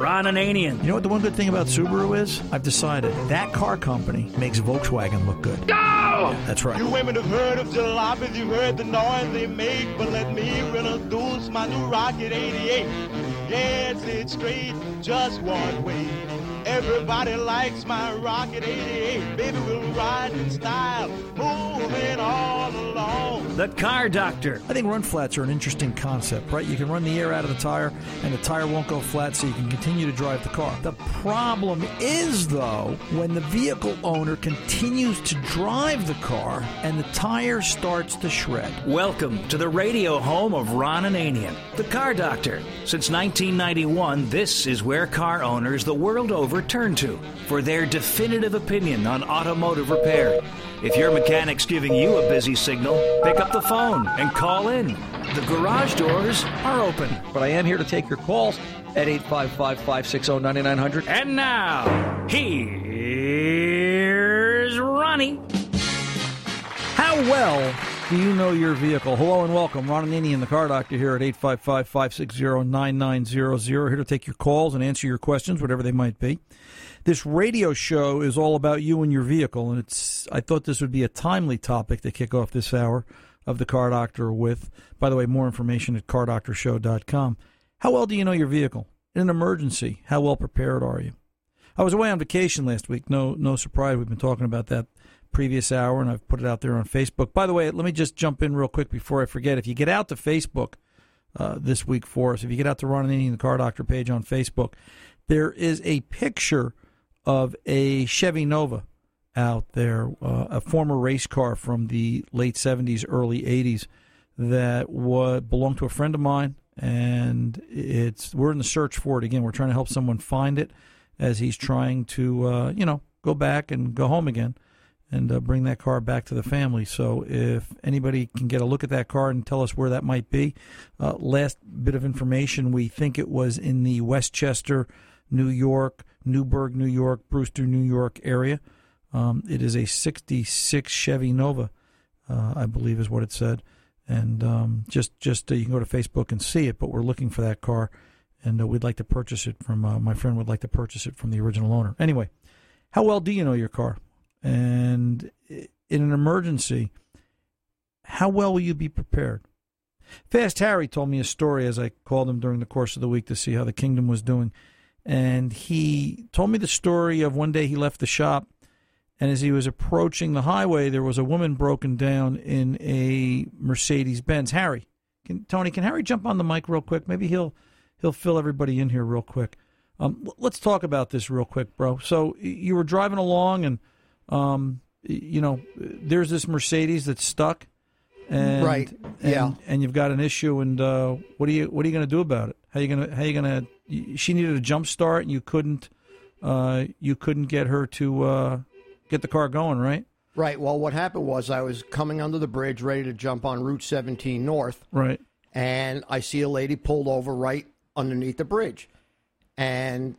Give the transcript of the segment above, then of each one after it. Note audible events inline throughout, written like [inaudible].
Ron Ananian. You know what the one good thing about Subaru is? I've decided that car company makes Volkswagen look good. Go! That's right. You women have heard of jalopies, you've heard the noise they make, but let me introduce my new Rocket 88. Yes, it's straight, just one way. Everybody likes my Rocket 88. Baby, we'll ride in style, moving all along. The Car Doctor. I think run flats are an interesting concept, right? You can run the air out of the tire, and the tire won't go flat, so you can continue to drive the car. The problem is, though, when the vehicle owner continues to drive the car and the tire starts to shred. Welcome to the radio home of Ron Ananian, the Car Doctor. Since 1991, this is where car owners the world over turn to for their definitive opinion on automotive repair. If your mechanic's giving you a busy signal, pick up the phone and call in. The garage doors are open. But I am here to take your calls at 855 560 9900. And now, here's Ronnie. How well do you know your vehicle? Hello and welcome. Ron and the car doctor, here at 855 560 9900. Here to take your calls and answer your questions, whatever they might be. This radio show is all about you and your vehicle, and it's. I thought this would be a timely topic to kick off this hour of the Car Doctor with. By the way, more information at cardoctorshow.com. How well do you know your vehicle? In an emergency, how well prepared are you? I was away on vacation last week. No, no surprise. We've been talking about that previous hour, and I've put it out there on Facebook. By the way, let me just jump in real quick before I forget. If you get out to Facebook uh, this week for us, if you get out to Ron Ananian the Car Doctor page on Facebook, there is a picture of a Chevy Nova out there, uh, a former race car from the late 70s, early 80s that was, belonged to a friend of mine. And it's we're in the search for it again. We're trying to help someone find it as he's trying to, uh, you know, go back and go home again and uh, bring that car back to the family. So if anybody can get a look at that car and tell us where that might be, uh, last bit of information, we think it was in the Westchester, New York, Newburgh, New York, Brewster, New York area. Um, it is a 66 Chevy Nova, uh, I believe is what it said. And um, just, just uh, you can go to Facebook and see it, but we're looking for that car. And uh, we'd like to purchase it from, uh, my friend would like to purchase it from the original owner. Anyway, how well do you know your car? And in an emergency, how well will you be prepared? Fast Harry told me a story as I called him during the course of the week to see how the kingdom was doing. And he told me the story of one day he left the shop, and as he was approaching the highway, there was a woman broken down in a Mercedes Benz. Harry, can, Tony, can Harry jump on the mic real quick? Maybe he'll he'll fill everybody in here real quick. Um, let's talk about this real quick, bro. So you were driving along, and um, you know, there's this Mercedes that's stuck, and Right, and, yeah. and you've got an issue, and uh, what are you what are you going to do about it? How you gonna how you gonna? She needed a jump start, and you couldn't uh, you couldn't get her to uh, get the car going, right? Right. Well, what happened was I was coming under the bridge, ready to jump on Route 17 North, Right. and I see a lady pulled over right underneath the bridge, and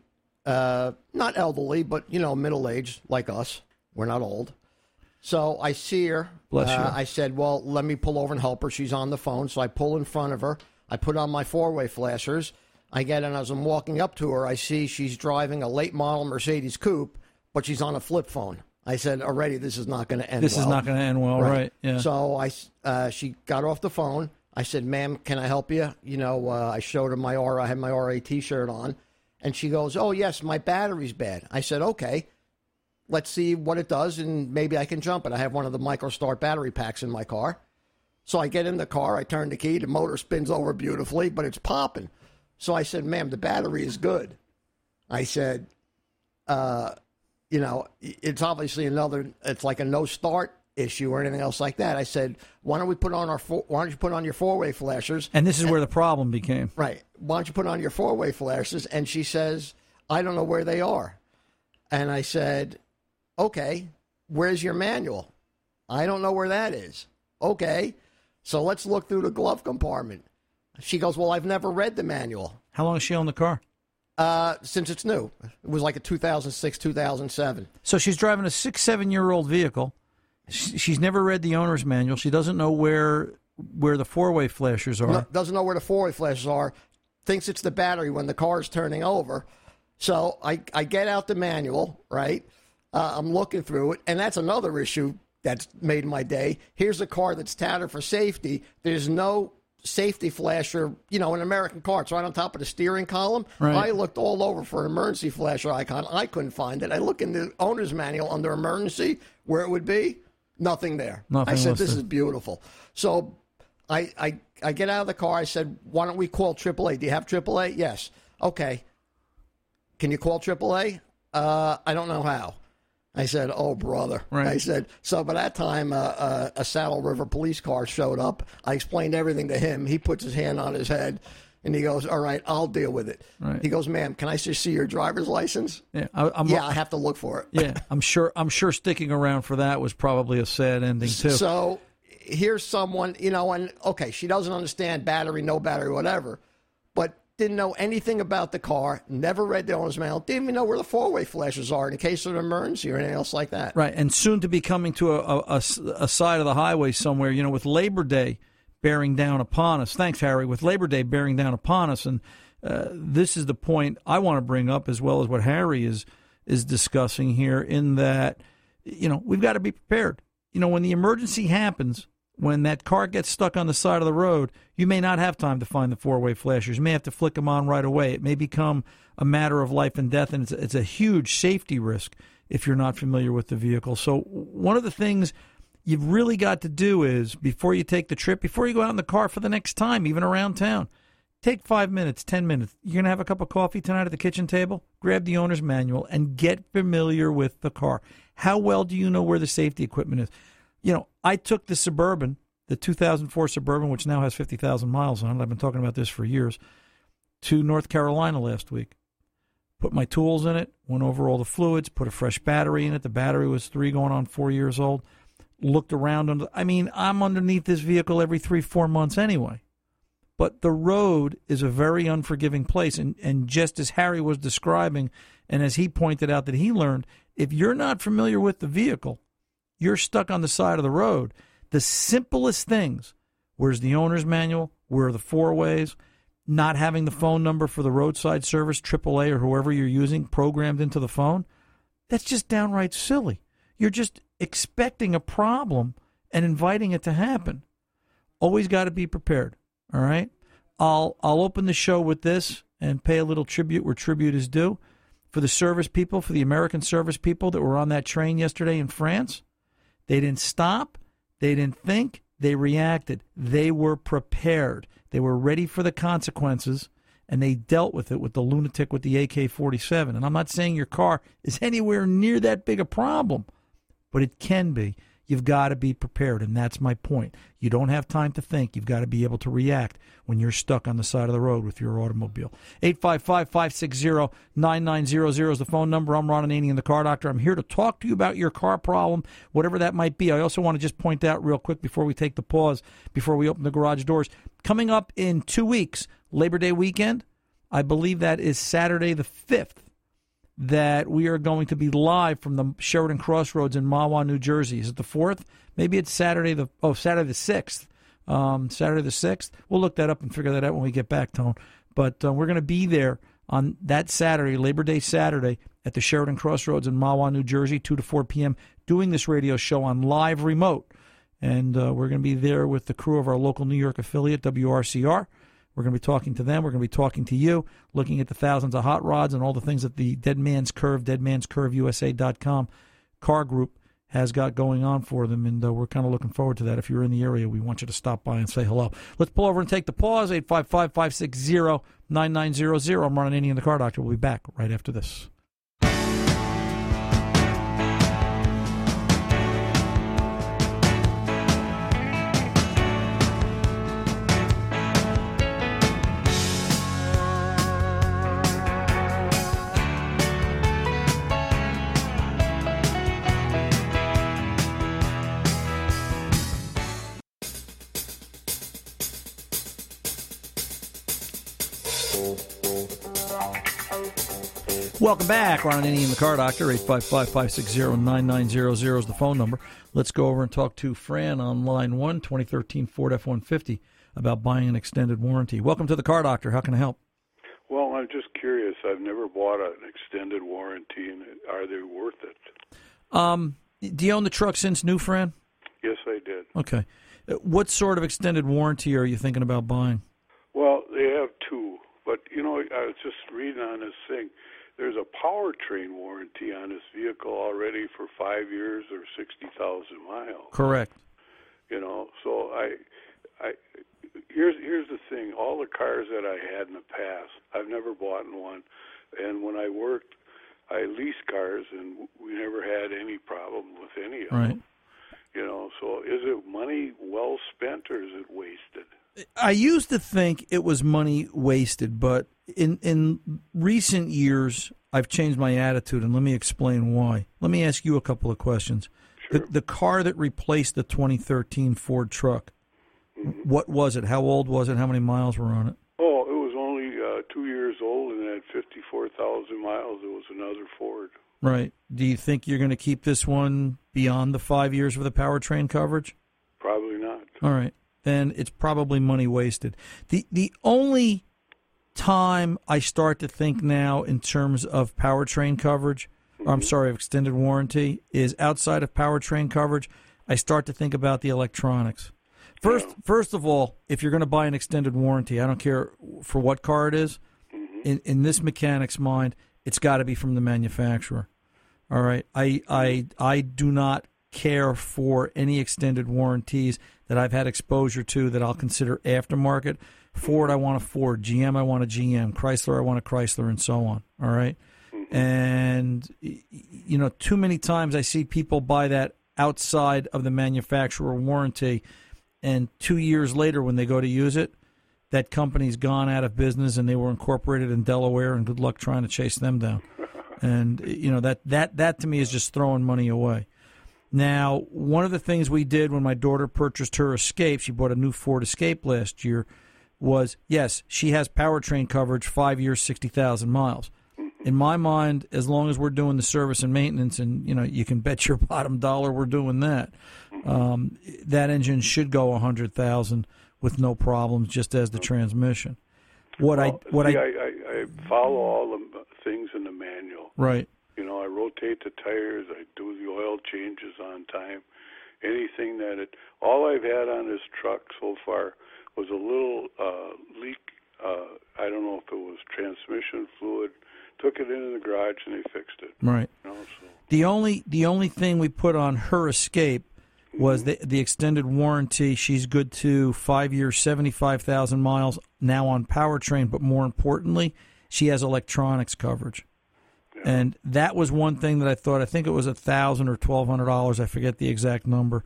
uh, not elderly, but you know, middle aged like us. We're not old. So I see her. Bless you. Uh, I said, "Well, let me pull over and help her." She's on the phone, so I pull in front of her. I put on my four-way flashers. I get in as I'm walking up to her. I see she's driving a late model Mercedes coupe, but she's on a flip phone. I said, "Already, this is not going to end. Well. This is not going to end well, right? Yeah. So I, uh, she got off the phone. I said, "Ma'am, can I help you?" You know, uh, I showed her my RA. I had my RA T-shirt on, and she goes, "Oh yes, my battery's bad." I said, "Okay, let's see what it does, and maybe I can jump it." I have one of the MicroStart battery packs in my car, so I get in the car. I turn the key. The motor spins over beautifully, but it's popping. So I said, "Ma'am, the battery is good." I said, uh, you know, it's obviously another. It's like a no start issue or anything else like that. I said, why don't we put on our four, why don't you put on your four way flashers? and this is where the problem became. Right. Why don't you put on your four way flashers? And she says, I don't know where they are. And I said, okay, where's your manual? I don't know where that is. Okay. So let's look through the glove compartment. She goes, well, I've never read the manual. How long has she owned the car? Uh, since it's new, it was like a 2006, 2007. So she's driving a six, seven year old vehicle. She's never read the owner's manual. She doesn't know where where the four way flashers are. No- doesn't know where the four way flashers are, thinks it's the battery when the car is turning over. So I, I get out the manual, right? Uh, I'm looking through it, and that's another issue that's made my day. Here's a car that's touted for safety. There's no safety flasher, you know, an American car. It's right on top of the steering column. Right. I looked all over for an emergency flasher icon. I couldn't find it. I look in the owner's manual under emergency where it would be. Nothing there. Nothing I said, this is beautiful. So I, I, I get out of the car. I said, why don't we call AAA? Do you have AAA? Yes. Okay. Can you call AAA? Uh, I don't know how. I said, "Oh, brother." Right. I said, "So by that time, uh, uh, a Saddle River police car showed up. I explained everything to him. He puts his hand on his head, and he goes, "All right, I'll deal with it." Right. He goes, "Ma'am, can I just see your driver's license?" Yeah, I, I'm, Yeah, I have to look for it. yeah. I'm sure. I'm sure sticking around for that was probably a sad ending too. So here's someone, you know, and okay, she doesn't understand battery, no battery, whatever, didn't know anything about the car, never read the owner's manual, didn't even know where the four way flashes are in case of an emergency or anything else like that. Right, and soon to be coming to a, a, a side of the highway somewhere, you know, with Labor Day bearing down upon us. Thanks, Harry. With Labor Day bearing down upon us, and uh, this is the point I want to bring up as well as what Harry is is discussing here. In that, you know, we've got to be prepared. You know, when the emergency happens, when that car gets stuck on the side of the road, you may not have time to find the four way flashers. You may have to flick them on right away. It may become a matter of life and death, and it's, it's a huge safety risk if you're not familiar with the vehicle. So, one of the things you've really got to do is before you take the trip, before you go out in the car for the next time, even around town, take five minutes, 10 minutes. You're going to have a cup of coffee tonight at the kitchen table? Grab the owner's manual and get familiar with the car. How well do you know where the safety equipment is? You know, I took the Suburban, the 2004 Suburban, which now has 50,000 miles on it. I've been talking about this for years, to North Carolina last week. Put my tools in it, went over all the fluids, put a fresh battery in it. The battery was three going on four years old. Looked around. Under, I mean, I'm underneath this vehicle every three, four months anyway. But the road is a very unforgiving place. And, and just as Harry was describing, and as he pointed out that he learned, if you're not familiar with the vehicle, you're stuck on the side of the road. The simplest things where's the owner's manual? Where are the four ways? Not having the phone number for the roadside service, AAA or whoever you're using, programmed into the phone. That's just downright silly. You're just expecting a problem and inviting it to happen. Always got to be prepared. All right. I'll I'll open the show with this and pay a little tribute where tribute is due for the service people, for the American service people that were on that train yesterday in France. They didn't stop. They didn't think. They reacted. They were prepared. They were ready for the consequences, and they dealt with it with the lunatic with the AK 47. And I'm not saying your car is anywhere near that big a problem, but it can be. You've got to be prepared, and that's my point. You don't have time to think. You've got to be able to react when you're stuck on the side of the road with your automobile. 855 560 9900 is the phone number. I'm Ron Ananian, the car doctor. I'm here to talk to you about your car problem, whatever that might be. I also want to just point out real quick before we take the pause, before we open the garage doors. Coming up in two weeks, Labor Day weekend, I believe that is Saturday the 5th that we are going to be live from the Sheraton Crossroads in Mahwah, New Jersey. Is it the fourth? Maybe it's Saturday the oh Saturday the sixth. Um, Saturday the sixth. We'll look that up and figure that out when we get back, Tone. But uh, we're going to be there on that Saturday, Labor Day Saturday, at the Sheraton Crossroads in Mahwah, New Jersey, two to four p.m. Doing this radio show on live remote, and uh, we're going to be there with the crew of our local New York affiliate WRCR. We're going to be talking to them. We're going to be talking to you, looking at the thousands of hot rods and all the things that the Dead Man's Curve, deadmanscurveusa.com car group has got going on for them. And uh, we're kind of looking forward to that. If you're in the area, we want you to stop by and say hello. Let's pull over and take the pause. 855 560 9900. I'm Ron Ananian, the car doctor. We'll be back right after this. Welcome back. Ron Ananian, the car doctor. 855 560 9900 is the phone number. Let's go over and talk to Fran on line one, 2013 Ford F 150, about buying an extended warranty. Welcome to the car doctor. How can I help? Well, I'm just curious. I've never bought an extended warranty, and are they worth it? Um, do you own the truck since new, Fran? Yes, I did. Okay. Uh, What sort of extended warranty are you thinking about buying? Well, they have two, but you know, I was just reading on this thing. There's a powertrain warranty on this vehicle already for five years or sixty thousand miles. Correct. You know, so I, I, here's here's the thing. All the cars that I had in the past, I've never bought in one, and when I worked, I leased cars, and we never had any problem with any of Right. them. You know, so is it money well spent or is it wasted? I used to think it was money wasted, but in in recent years, I've changed my attitude, and let me explain why. Let me ask you a couple of questions. The, the car that replaced the 2013 Ford truck, what was it? How old was it? How many miles were on it? Oh, it was only uh, two years old and had 54,000 miles, it was another Ford. Right. Do you think you're going to keep this one beyond the five years of the powertrain coverage? Probably not. All right. Then it's probably money wasted. The the only time I start to think now in terms of powertrain coverage, or I'm mm-hmm. sorry, of extended warranty, is outside of powertrain coverage. I start to think about the electronics. First, first of all, if you're going to buy an extended warranty, I don't care for what car it is. Mm-hmm. In in this mechanic's mind, it's got to be from the manufacturer. All right. I I I do not care for any extended warranties that I've had exposure to that I'll consider aftermarket. Ford, I want a Ford. GM, I want a GM. Chrysler, I want a Chrysler, and so on. All right? Mm-hmm. And you know, too many times I see people buy that outside of the manufacturer warranty, and two years later, when they go to use it, that company's gone out of business and they were incorporated in Delaware, and good luck trying to chase them down. [laughs] And you know that that that to me is just throwing money away. Now, one of the things we did when my daughter purchased her Escape, she bought a new Ford Escape last year, was yes, she has powertrain coverage, five years, sixty thousand miles. In my mind, as long as we're doing the service and maintenance, and you know, you can bet your [laughs] bottom dollar we're doing that. Um, that engine should go a hundred thousand with no problems, just as the transmission. What I what see, I, I, I follow all the things in the manual. right You know, I rotate the tires, I do the oil changes on time. Anything that it, all I've had on this truck so far was a little uh, leak. Uh, I don't know if it was transmission fluid. Took it into the garage and they fixed it. right. You know, so The only the only thing we put on her escape was the the extended warranty. She's good to five years, seventy five thousand miles now on powertrain, but more importantly, she has electronics coverage. And that was one thing that I thought. I think it was a thousand or twelve hundred dollars. I forget the exact number,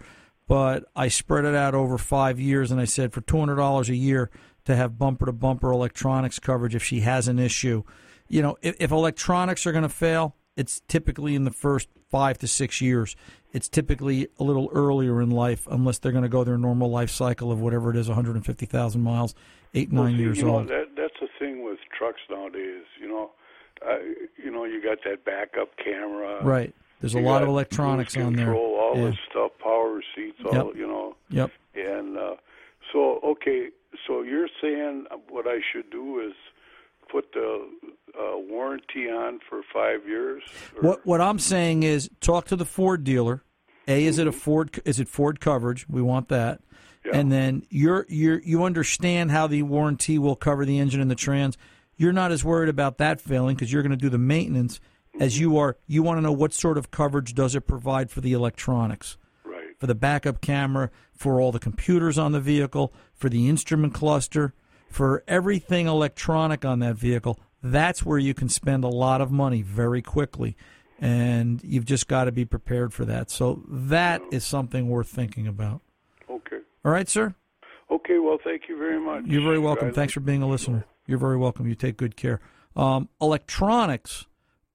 but I spread it out over five years, and I said for two hundred dollars a year to have bumper to bumper electronics coverage if she has an issue. You know, if, if electronics are going to fail, it's typically in the first five to six years. It's typically a little earlier in life, unless they're going to go their normal life cycle of whatever it is, 150,000 miles, eight, Well, nine see, years you know, old. That, that's the thing with trucks nowadays. You know, uh, you know, you got that backup camera. Right. There's a You lot of electronics on there. control, All Yeah. this stuff, power seats, all Yep. you know. Yep. And uh, so, okay, so you're saying what I should do is put the uh, warranty on for five years? Or, What what I'm saying is talk to the Ford dealer. A is it a Ford is it Ford coverage? We want that. Yeah. And then you're you're you understand how the warranty will cover the engine and the trans. You're not as worried about that failing because you're going to do the maintenance as you are you want to know what sort of coverage does it provide for the electronics. Right. For the backup camera, for all the computers on the vehicle, for the instrument cluster, for everything electronic on that vehicle. That's where you can spend a lot of money very quickly and you've just got to be prepared for that. So that is something worth thinking about. Okay. All right, sir. Okay, well, thank you very much. You're very welcome. Thanks for being a listener. You're very welcome. You take good care. Um, electronics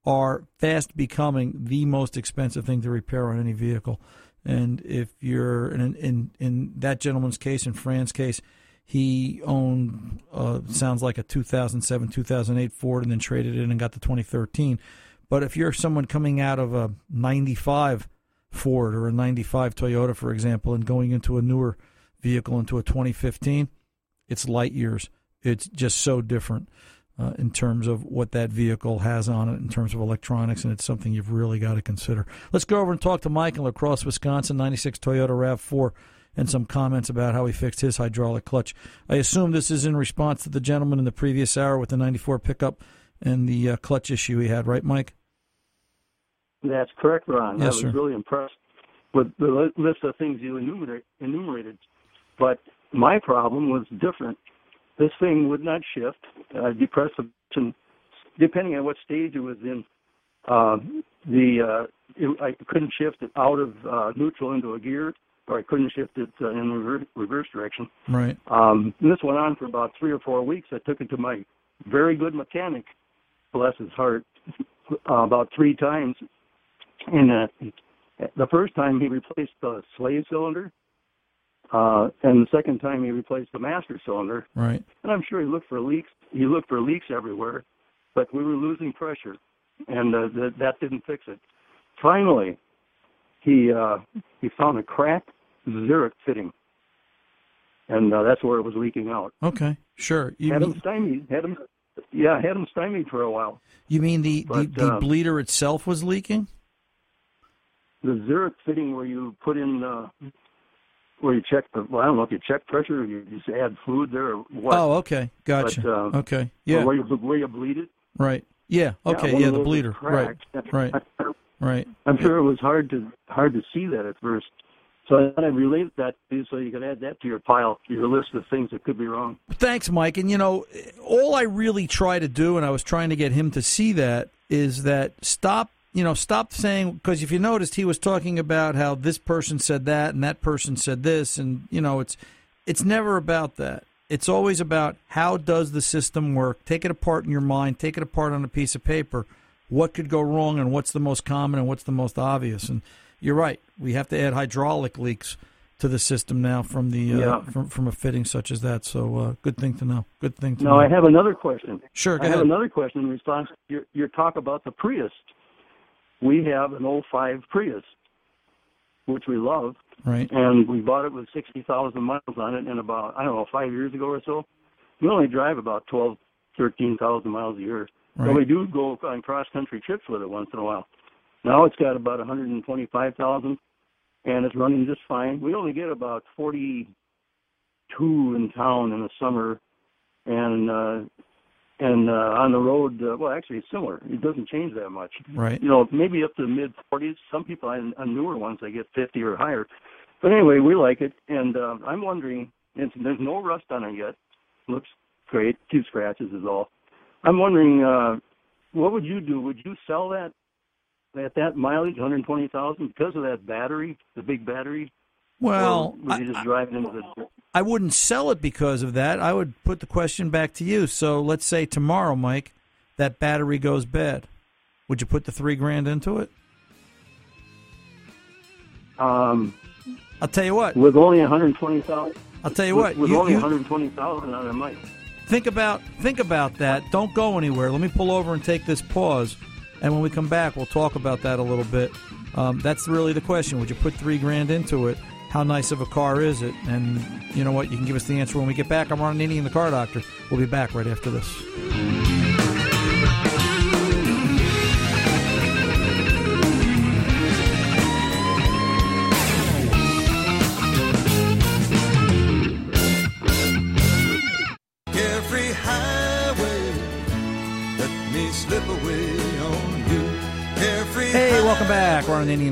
are fast becoming the most expensive thing to repair on any vehicle. And if you're in in in that gentleman's case, in Fran's case, he owned uh, sounds like a 2007 2008 Ford, and then traded in and got the 2013. But if you're someone coming out of a 95 Ford or a 95 Toyota, for example, and going into a newer vehicle into a 2015, it's light years. It's just so different. uh, in terms of what that vehicle has on it in terms of electronics, and it's something you've really got to consider. Let's go over and talk to Mike in La Crosse, Wisconsin, 96 Toyota RAV4, and some comments about how he fixed his hydraulic clutch. I assume this is in response to the gentleman in the previous hour with the 94 pickup and the uh, clutch issue he had, right, Mike? That's correct, Ron. Yes, I was sir. really impressed with the list of things you enumerate, enumerated. But my problem was different. This thing would not shift. The button, depending on what stage it was in. Uh, the uh, it, I couldn't shift it out of uh, neutral into a gear, or I couldn't shift it uh, in reverse, reverse direction. Right. Um, and this went on for about three or four weeks. I took it to my very good mechanic, bless his heart, uh, about three times. And uh, the first time he replaced the slave cylinder, uh, and the second time he replaced the master cylinder. Right. And I'm sure he looked for leaks. He looked for leaks everywhere, but we were losing pressure, and uh, th- that didn't fix it. Finally, he uh, he found a cracked zerk fitting, and uh, that's where it was leaking out. Okay. Sure. You had mean, him stymied. Had him, yeah, had him stymied for a while. you mean the, But, the, the um, bleeder itself was leaking? The zerk fitting where you put in. Where you check the, well, I don't know if you check pressure or you just add fluid there or what. Oh, okay. Gotcha. But, uh, okay. Yeah. Where you, where you bleed it. Right. Yeah. Okay. one Yeah, the bleeder. Right. Right. [laughs] Right. I'm sure it was hard to hard to see that at first. So I thought I'd relate that to you so you can add that to your pile, your list of things that could be wrong. Thanks, Mike. And you know, all I really try to do, and I was trying to get him to see that, is that stop. You know, stop saying because if you noticed, he was talking about how this person said that and that person said this, and you know, it's it's never about that. It's always about how does the system work. Take it apart in your mind. Take it apart on a piece of paper. What could go wrong, and what's the most common, and what's the most obvious. And you're right. We have to add hydraulic leaks to the system now from the uh, Yeah. from from a fitting such as that. So uh, good thing to know. Good thing to Now know. I have another question. Sure, go I have another question in response to your, your talk about the Prius. We have an 05 Prius, which we love, right. and we bought it with 60,000 miles on it in about, I don't know, five years ago or so. We only drive about 12, 13,000 miles a year. But Right. we do go on cross country trips with it once in a while. Now it's got about 125,000 and it's running just fine. We only get about 42 in town in the summer and uh and uh on the road uh, well actually it's similar. It doesn't change that much. Right. You know, maybe up to the mid 40s. Some people on, on newer ones they get 50 or higher. But anyway, we like it and uh, I'm wondering it's, there's no rust on it yet. Looks great. Few scratches is all. I'm wondering, uh, what would you do? Would you sell that at that mileage, 120,000, because of that battery, the big battery? Well, or would you just drive into the? I wouldn't sell it because of that. I would put the question back to you. So let's say tomorrow, Mike, that battery goes bad. Would you put the three grand into it? Um, I'll tell you what. with only 120,000. I'll tell you with, what. With you- only you- 120,000 on it, might. think about think about that. Don't go anywhere. Let me pull over and take this pause, and when we come back, we'll talk about that a little bit. Um, that's really the question. Would you put three grand into it? How nice of a car is it? And you know what? You can give us the answer when we get back. I'm Ron Ananian the Car Doctor. We'll be back right after this.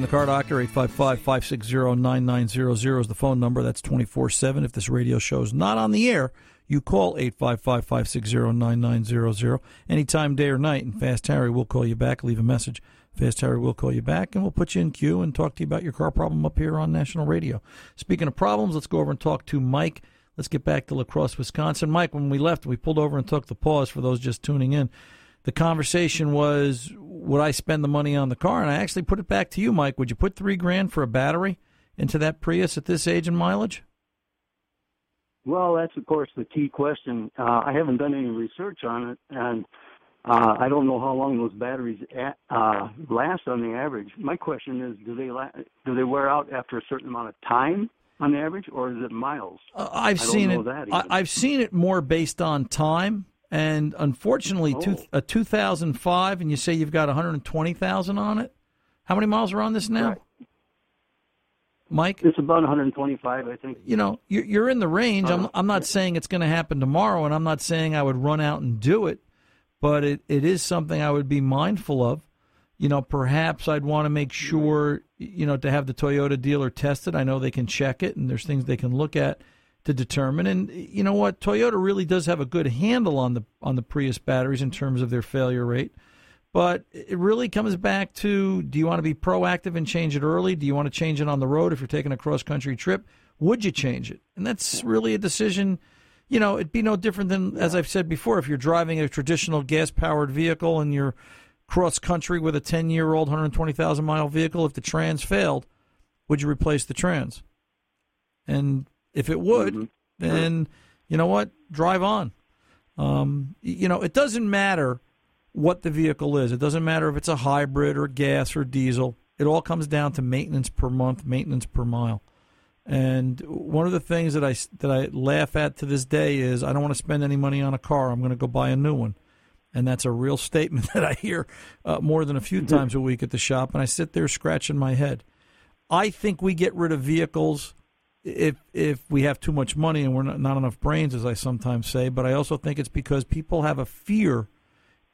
The Car Doctor. 855 560 9900 is the phone number. That's 24 7. If this radio show is not on the air, you call 855 560 9900 anytime, day or night. And Fast Harry will call you back. Leave a message. Fast Harry will call you back, and we'll put you in queue and talk to you about your car problem up here on national radio. Speaking of problems, let's go over and talk to Mike. Let's get back to La Crosse, Wisconsin. Mike, when we left, we pulled over and took the pause for those just tuning in. The conversation was, would I spend the money on the car? And I actually put it back to you, Mike. Would you put three grand for a battery into that Prius at this age and mileage? Well, that's of course the key question. Uh, I haven't done any research on it, and uh, I don't know how long those batteries a uh, last on the average. My question is, do they la- do they wear out after a certain amount of time on average, or is it miles? Uh, I've seen it. I. I've seen it more based on time. And unfortunately, two, Oh. a 2005, and you say you've got 120,000 on it. How many miles are on this now, Right. Mike? It's about 125, I think. you know, you're, you're in the range. I'm, uh-huh. I'm not saying it's going to happen tomorrow, and I'm not saying I would run out and do it, but it, it is something I would be mindful of. You know, perhaps I'd want to make mm-hmm. sure, you know, to have the Toyota dealer tested. I know they can check it, and there's things they can look at to determine. And you know what, Toyota really does have a good handle on the on the Prius batteries in terms of their failure rate. But it really comes back to do you want to be proactive and change it early? Do you want to change it on the road if you're taking a cross country trip? Would you change it? And that's really a decision. You know, it'd be no different than, as I've said before, if you're driving a traditional gas powered vehicle and you're cross country with a 10 year old, 120,000 mile vehicle, if the trans failed, would you replace the trans? And if it would, then you know what? Drive on. Um, you know, it doesn't matter what the vehicle is. It doesn't matter if it's a hybrid or gas or diesel. It all comes down to maintenance per month, maintenance per mile. And one of the things that I that I laugh at to this day is I don't want to spend any money on a car. I'm going to go buy a new one. And that's a real statement [laughs] that I hear uh, more than a few times a week at the shop. And I sit there scratching my head. I think we get rid of vehicles if if we have too much money and we're not, not enough brains, as I sometimes say. But I also think it's because people have a fear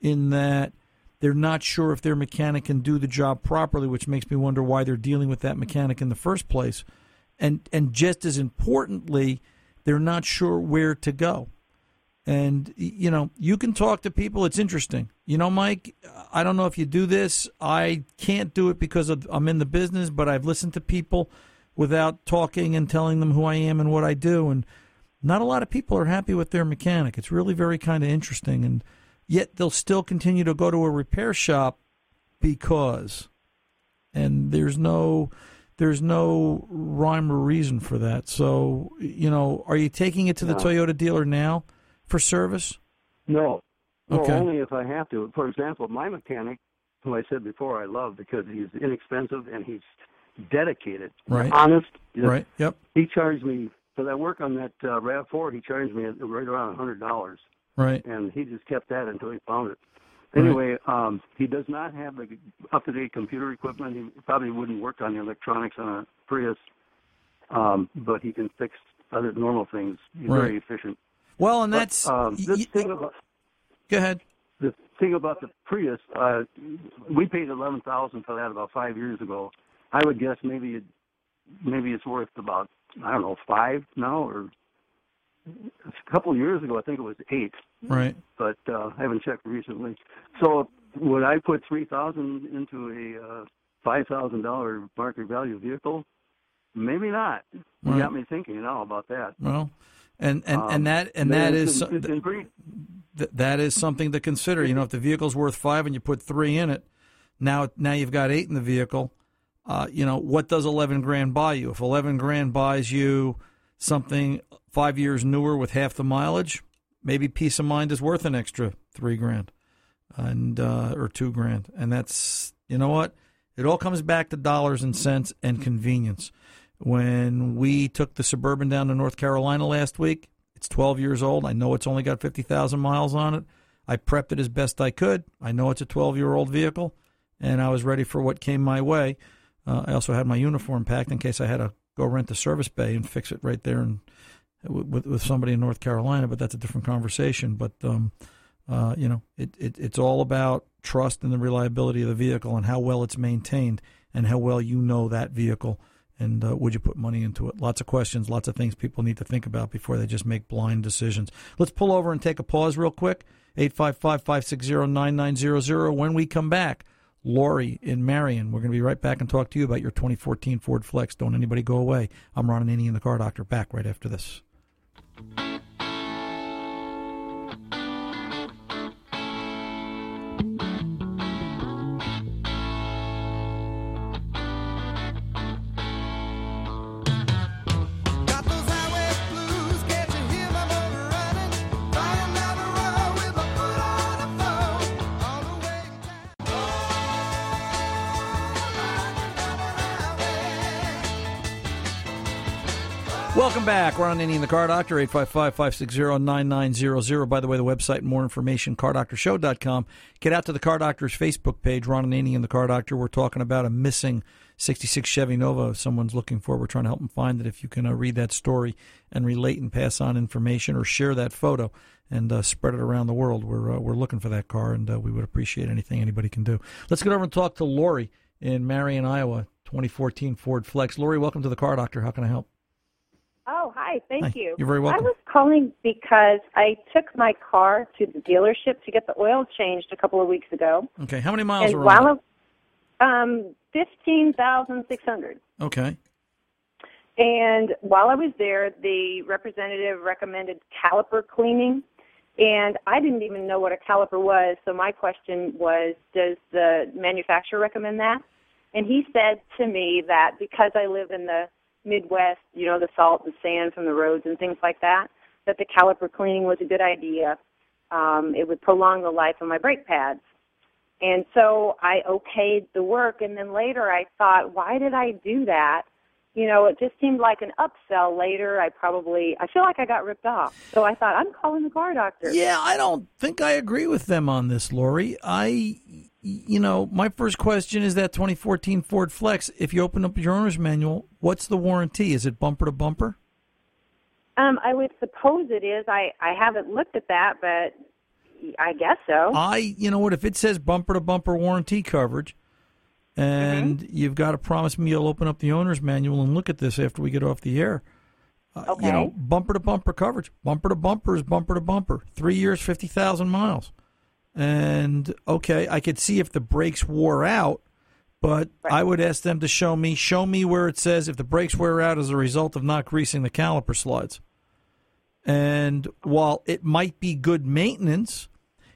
in that they're not sure if their mechanic can do the job properly, which makes me wonder why they're dealing with that mechanic in the first place. And and just as importantly, they're not sure where to go. And you know, you can talk to people. It's interesting. You know, Mike. I don't know if you do this. I can't do it because of, I'm in the business. But I've listened to people without talking and telling them who I am and what I do. And not a lot of people are happy with their mechanic. It's really very kind of interesting. And yet they'll still continue to go to a repair shop because, and there's no. There's no rhyme or reason for that. So, you know, are you taking it to the No. Toyota dealer now for service? No. No, Okay. only if I have to. For example, my mechanic, who I said before I love because he's inexpensive and he's dedicated, Right. honest. Right. Yep. He charged me for that work on that uh, Rav Four. He charged me right around a hundred dollars, Right. and he just kept that until he found it. Right. Anyway, um, he does not have the up-to-date computer equipment. He probably wouldn't work on the electronics on a Prius, um, but he can fix other normal things. He's Right. very efficient. Well, and But, that's um, this y- thing about go ahead. the thing about the Prius, uh, we paid eleven thousand for that about five years ago. I would guess maybe it, maybe it's worth about I don't know five now or a couple of years ago I think it was eight, Right. but uh, I haven't checked recently. So would I put three thousand into a uh, five thousand dollar market value vehicle? Maybe not. You got me thinking now about that. Well, and and, Um, and that and that is in- pretty- th- that is something to consider. You know, if the vehicle's worth five and you put three in it, now now you've got eight in the vehicle. Uh, you know, what does eleven grand buy you? If eleven grand buys you something five years newer with half the mileage, maybe peace of mind is worth an extra three grand, and uh, or two grand, and that's you know what. It all comes back to dollars and cents and convenience. When we took the Suburban down to North Carolina last week, it's 12 years old. I know it's only got 50,000 miles on it. I prepped it as best I could. I know it's a 12 year old vehicle, and I was ready for what came my way. Uh, I also had my uniform packed in case I had to go rent the service bay and fix it right there and with, with somebody in North Carolina, but that's a different conversation. But um, uh, you know, it, it it's all about trust and the reliability of the vehicle and how well it's maintained and how well you know that vehicle and uh, would you put money into it? Lots of questions, lots of things people need to think about before they just make blind decisions. Let's pull over and take a pause real quick. 855 560 9900. When we come back, Lori in Marion. We're going to be right back and talk to you about your 2014 Ford Flex. Don't anybody go away. I'm Ron Ananian, the car doctor, back right after this. Welcome back. Ron Ananian the Car Doctor, 855-560-9900. By the way, the website more information, cardoctorshow.com. Get out to the Car Doctor's Facebook page, Ron and Annie and the Car Doctor. We're talking about a missing 66 Chevy Nova. If someone's looking for, we're trying to help them find it. If you can uh, read that story and relate and pass on information or share that photo and uh, spread it around the world, we're, uh, we're looking for that car, and uh, we would appreciate anything anybody can do. Let's get over and talk to Lori in Marion, Iowa, 2014 Ford Flex. Lori, welcome to the Car Doctor. How can I help? Oh, hi. Thank Hi. you. You're very welcome. I was calling because I took my car to the dealership to get the oil changed a couple of weeks ago. Okay, how many miles and while on? I, um, 15,600. Okay. And while I was there, the representative recommended caliper cleaning. And I didn't even know what a caliper was, so my question was, does the manufacturer recommend that? And he said to me that because I live in the Midwest, you know, the salt and sand from the roads and things like that, that the caliper cleaning was a good idea. Um, it would prolong the life of my brake pads. And so I okayed the work, and then later I thought, why did I do that? You know, it just seemed like an upsell later. I probably, I feel like I got ripped off. So I thought, I'm calling the car doctor. Yeah, I don't think I agree with them on this, Lori. I, you know, my first question is that 2014 Ford Flex. If you open up your owner's manual, what's the warranty? Is it bumper to bumper? Um, I would suppose it is. I, I haven't looked at that, but I guess so. I, you know what? If it says bumper to bumper warranty coverage, and Mm-hmm. you've got to promise me you'll open up the owner's manual and look at this after we get off the air. Uh, Okay. You know, bumper to bumper coverage. Bumper to bumper is bumper to bumper. Three years, fifty thousand miles. And okay, I could see if the brakes wore out, but I would ask them to show me show me where it says if the brakes wear out as a result of not greasing the caliper slides. And while it might be good maintenance,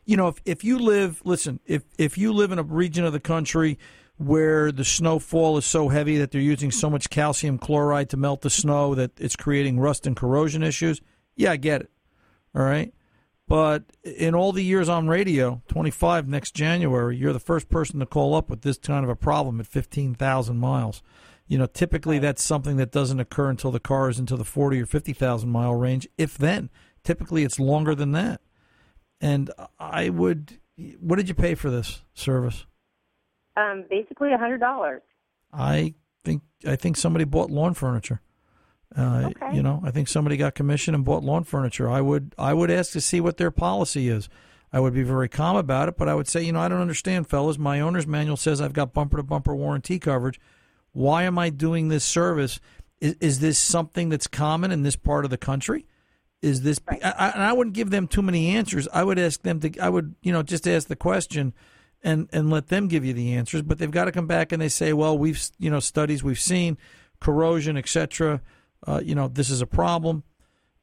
you know, if, if you live, listen, if, if you live in a region of the country where the snowfall is so heavy that they're using so much calcium chloride to melt the snow that it's creating rust and corrosion issues, yeah, I get it. All right. But in all the years on radio, 25 next January, you're the first person to call up with this kind of a problem at 15,000 miles. You know, typically that's something that doesn't occur until the car is into the 40 or 50,000 mile range, if then. Typically it's longer than that. And I would, what did you pay for this service? Um, basically a hundred dollars. I think I think somebody bought lawn furniture. Uh, Okay. You know, I think somebody got commission and bought lawn furniture. I would I would ask to see what their policy is. I would be very calm about it, but I would say, you know, I don't understand, fellas. My owner's manual says I've got bumper to bumper warranty coverage. Why am I doing this service? Is, is this something that's common in this part of the country? Is this? I, I, and I wouldn't give them too many answers. I would ask them to. I would, you know, just ask the question, and and let them give you the answers. But they've got to come back and they say, well, we've you know studies we've seen, corrosion, etc. Uh, you know, this is a problem.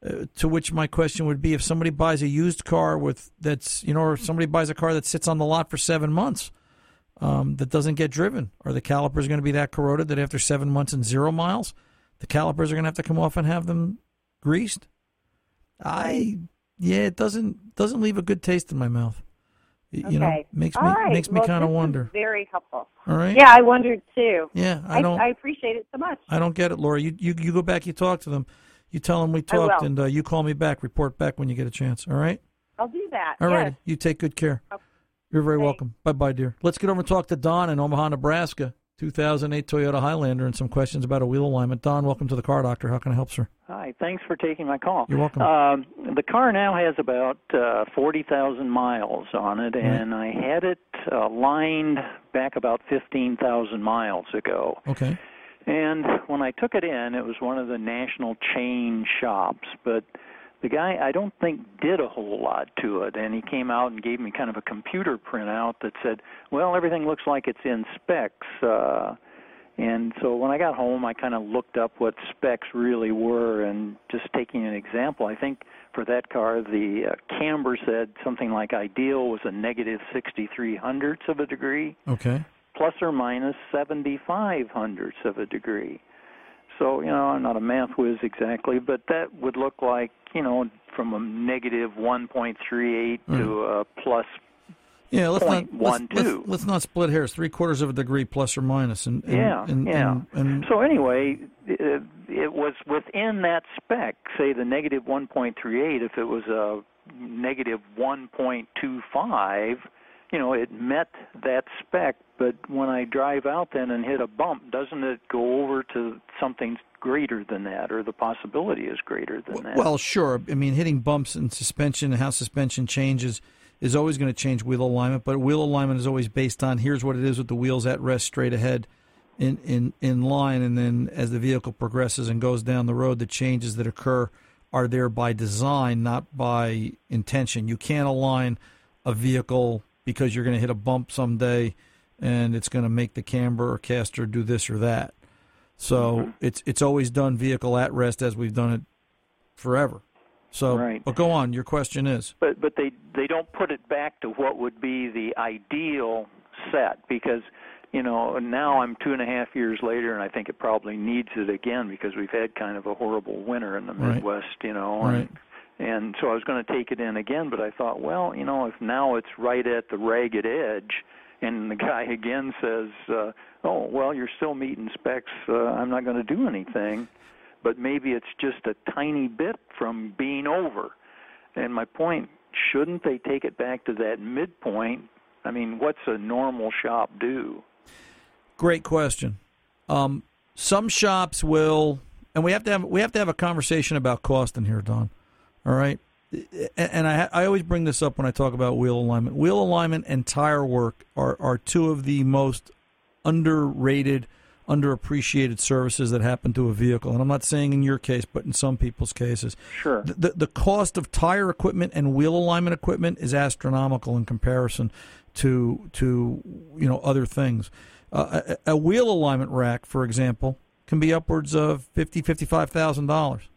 Uh, to which my question would be, if somebody buys a used car with that's you know, or if somebody buys a car that sits on the lot for seven months, um, that doesn't get driven, are the calipers going to be that corroded that after seven months and zero miles, the calipers are going to have to come off and have them greased? I yeah, it doesn't doesn't leave a good taste in my mouth. Y- You know, Okay. makes All me right. makes me Well, kind of wonder. Very helpful. All right. Yeah, I wondered too. Yeah, I I, don't. I appreciate it so much. I don't get it, Laura. You you you go back, you talk to them, you tell them we talked, and uh, you call me back. Report back when you get a chance. All right. I'll do that. All yes. right. You take good care. You're very welcome. Bye bye, dear. Let's get over and talk to Don in Omaha, Nebraska. 2008 Toyota Highlander and some questions about a wheel alignment. Don, welcome to the car doctor. How can I help, sir? Hi, thanks for taking my call. You're welcome. Um, the car now has about uh, 40,000 miles on it, and I had it uh, lined back about 15,000 miles ago. Okay. And when I took it in, it was one of the national chain shops, but the guy I don't think did a whole lot to it, and he came out and gave me kind of a computer printout that said, "Well, everything looks like it's in specs." Uh, and so when I got home, I kind of looked up what specs really were, and just taking an example, I think for that car, the uh, camber said something like ideal was a negative 63 hundredths of a degree Okay. plus or minus 75 hundredths of a degree. So, you know, I'm not a math whiz exactly, but that would look like, you know, from a negative 1.38 to hmm. a plus Yeah, let's not one let's, two. let's, let's not split hairs. Three quarters of a degree plus or minus, and, and yeah, and, yeah. And, so anyway, it, it was within that spec. Say the negative 1.38. If it was a negative 1.25, you know, it met that spec. But when I drive out then and hit a bump, doesn't it go over to something greater than that, or the possibility is greater than that? Well, sure. I mean, hitting bumps and suspension and how suspension changes is always going to change wheel alignment, but wheel alignment is always based on here's what it is with the wheels at rest straight ahead in, in, in line, and then as the vehicle progresses and goes down the road, the changes that occur are there by design, not by intention. You can't align a vehicle because you're going to hit a bump someday and it's going to make the camber or caster do this or that. So mm-hmm. it's it's always done vehicle at rest as we've done it forever. So, Right. but go on. Your question is but but they they don't put it back to what would be the ideal set because you know now I'm two and a half years later and I think it probably needs it again because we've had kind of a horrible winter in the Right. Midwest, you know, Right. and and so I was going to take it in again, but I thought, well, you know, if now it's right at the ragged edge, and the [laughs] guy again says, uh, oh, well, you're still meeting specs, uh, I'm not going to do anything, but maybe it's just a tiny bit from being over. And my point, shouldn't they take it back to that midpoint? I mean, what's a normal shop do? great question. Um, some shops will, and we have to have we have to have a conversation about cost in here, Don. All right, and I I always bring this up when I talk about wheel alignment. Wheel alignment and tire work are are two of the most underrated, underappreciated services that happen to a vehicle. And I'm not saying in your case, but in some people's cases. Sure. The, the, the cost of tire equipment and wheel alignment equipment is astronomical in comparison to to you know other things. Uh, a, a wheel alignment rack, for example, can be upwards of fifty fifty five thousand dollars.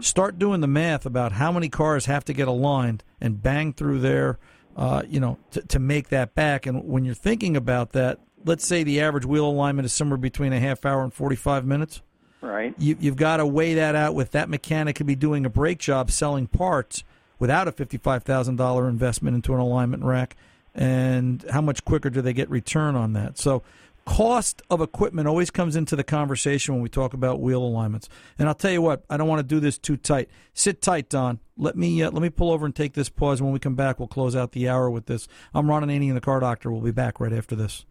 Start doing the math about how many cars have to get aligned and bang through there, uh, you know, to, to make that back. And when you're thinking about that, let's say the average wheel alignment is somewhere between a half hour and 45 minutes. Right. You, you've got to weigh that out with that mechanic could be doing a brake job selling parts without a $55,000 investment into an alignment rack. And how much quicker do they get return on that? So, cost of equipment always comes into the conversation when we talk about wheel alignments. And I'll tell you what, I don't want to do this too tight. Sit tight, Don. Let me uh, let me pull over and take this pause. When we come back, we'll close out the hour with this. I'm Ron Ananian, and the Car Doctor. We'll be back right after this.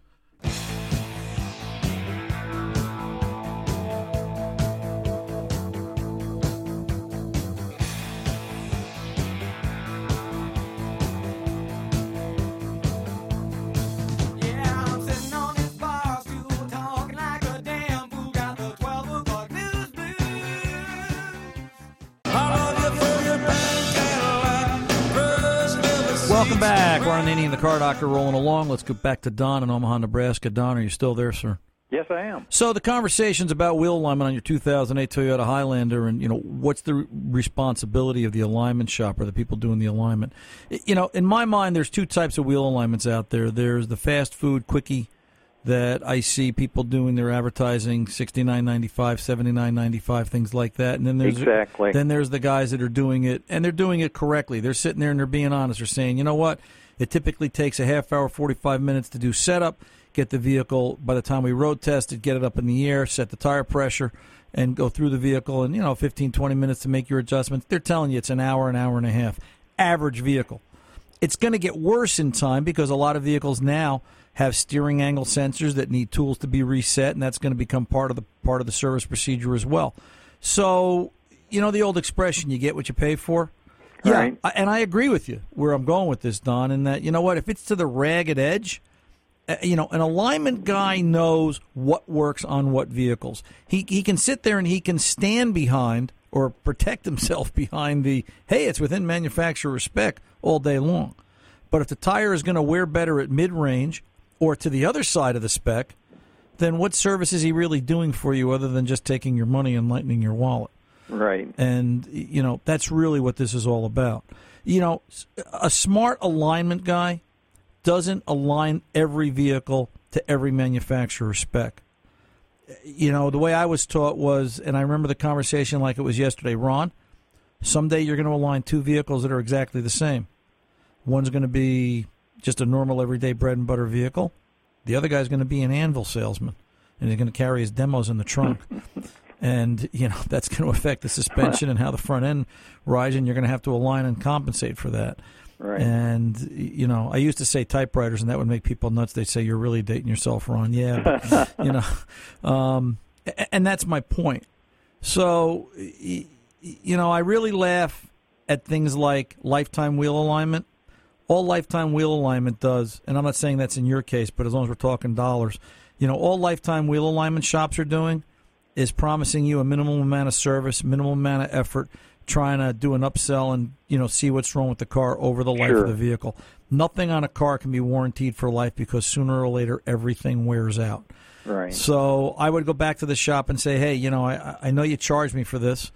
Back. Ron and the Car Doctor, rolling along. Let's go back to Don in Omaha, Nebraska. Don, are you still there, sir? Yes, I am. So the conversations about wheel alignment on your 2008 Toyota Highlander, and you know what's the responsibility of the alignment shop or the people doing the alignment. You know, in my mind, there's two types of wheel alignments out there. There's the fast food quickie that I see people doing their advertising 69.95, 79.95, things like that, and then there's Exactly. then there's the guys that are doing it and they're doing it correctly. They're sitting there and they're being honest. They're saying, you know what? It typically takes a half hour, 45 minutes to do setup, get the vehicle, by the time we road test it, get it up in the air, set the tire pressure, and go through the vehicle in, you know, 15, 20 minutes to make your adjustments. They're telling you it's an hour, an hour and a half. Average vehicle. It's going to get worse in time because a lot of vehicles now have steering angle sensors that need tools to be reset, and that's going to become part of the part of the service procedure as well. So, you know the old expression, you get what you pay for? Right. Yeah, I- and I agree with you where I'm going with this, Don, in that, you know what, if it's to the ragged edge, uh, you know, an alignment guy knows what works on what vehicles. He he can sit there and he can stand behind or protect [laughs] himself behind the hey, it's within manufacturer spec all day long. But if the tire is going to wear better at mid range or to the other side of the spec, then what service is he really doing for you other than just taking your money and lightening your wallet? Right. And, you know, that's really what this is all about. You know, a smart alignment guy doesn't align every vehicle to every manufacturer spec. You know, the way I was taught was, and I remember the conversation like it was yesterday Ron, someday you're going to align two vehicles that are exactly the same. One's going to be just a normal everyday bread and butter vehicle. The other guy's going to be an anvil salesman, and he's going to carry his demos in the trunk. [laughs] and you know [laughs] that's going to affect the suspension and how the front end rides, and you're going to have to align and compensate for that. Right. And you know, I used to say typewriters, and that would make people nuts. They'd say you're really dating yourself, Ron. Yeah, but, [laughs] you know, um, and that's my point. So, you know, I really laugh at things like lifetime wheel alignment. All lifetime wheel alignment does, and I'm not saying that's in your case, but as long as we're talking dollars, you know, all lifetime wheel alignment shops are doing is promising you a minimum amount of service, minimum amount of effort, trying to do an upsell and you know see what's wrong with the car over the life Sure. of the vehicle. Nothing on a car can be warranted for life because sooner or later everything wears out. Right. So I would go back to the shop and say, hey, you know, I, I know you charged me for this,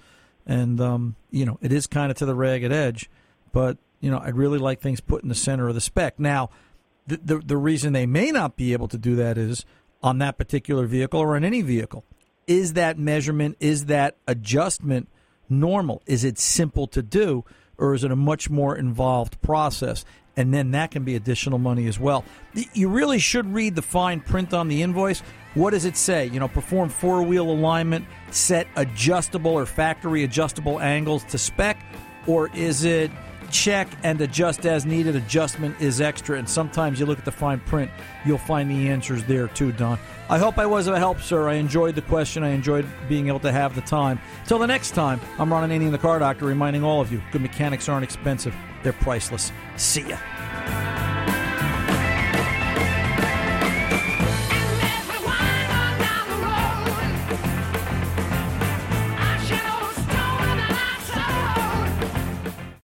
and um, you know, it is kind of to the ragged edge, but you know, I'd really like things put in the center of the spec. Now, the, the the reason they may not be able to do that is on that particular vehicle or on any vehicle. Is that measurement? Is that adjustment normal? Is it simple to do, or is it a much more involved process? And then that can be additional money as well. You really should read the fine print on the invoice. What does it say? You know, perform four wheel alignment, set adjustable or factory adjustable angles to spec, or is it check and adjust as needed? Adjustment is extra. And sometimes you look at the fine print, you'll find the answers there too, Don. I hope I was of help, sir. I enjoyed the question. I enjoyed being able to have the time. Till the next time, I'm Ron Ananian, the car doctor, reminding all of you good mechanics aren't expensive, they're priceless. See ya.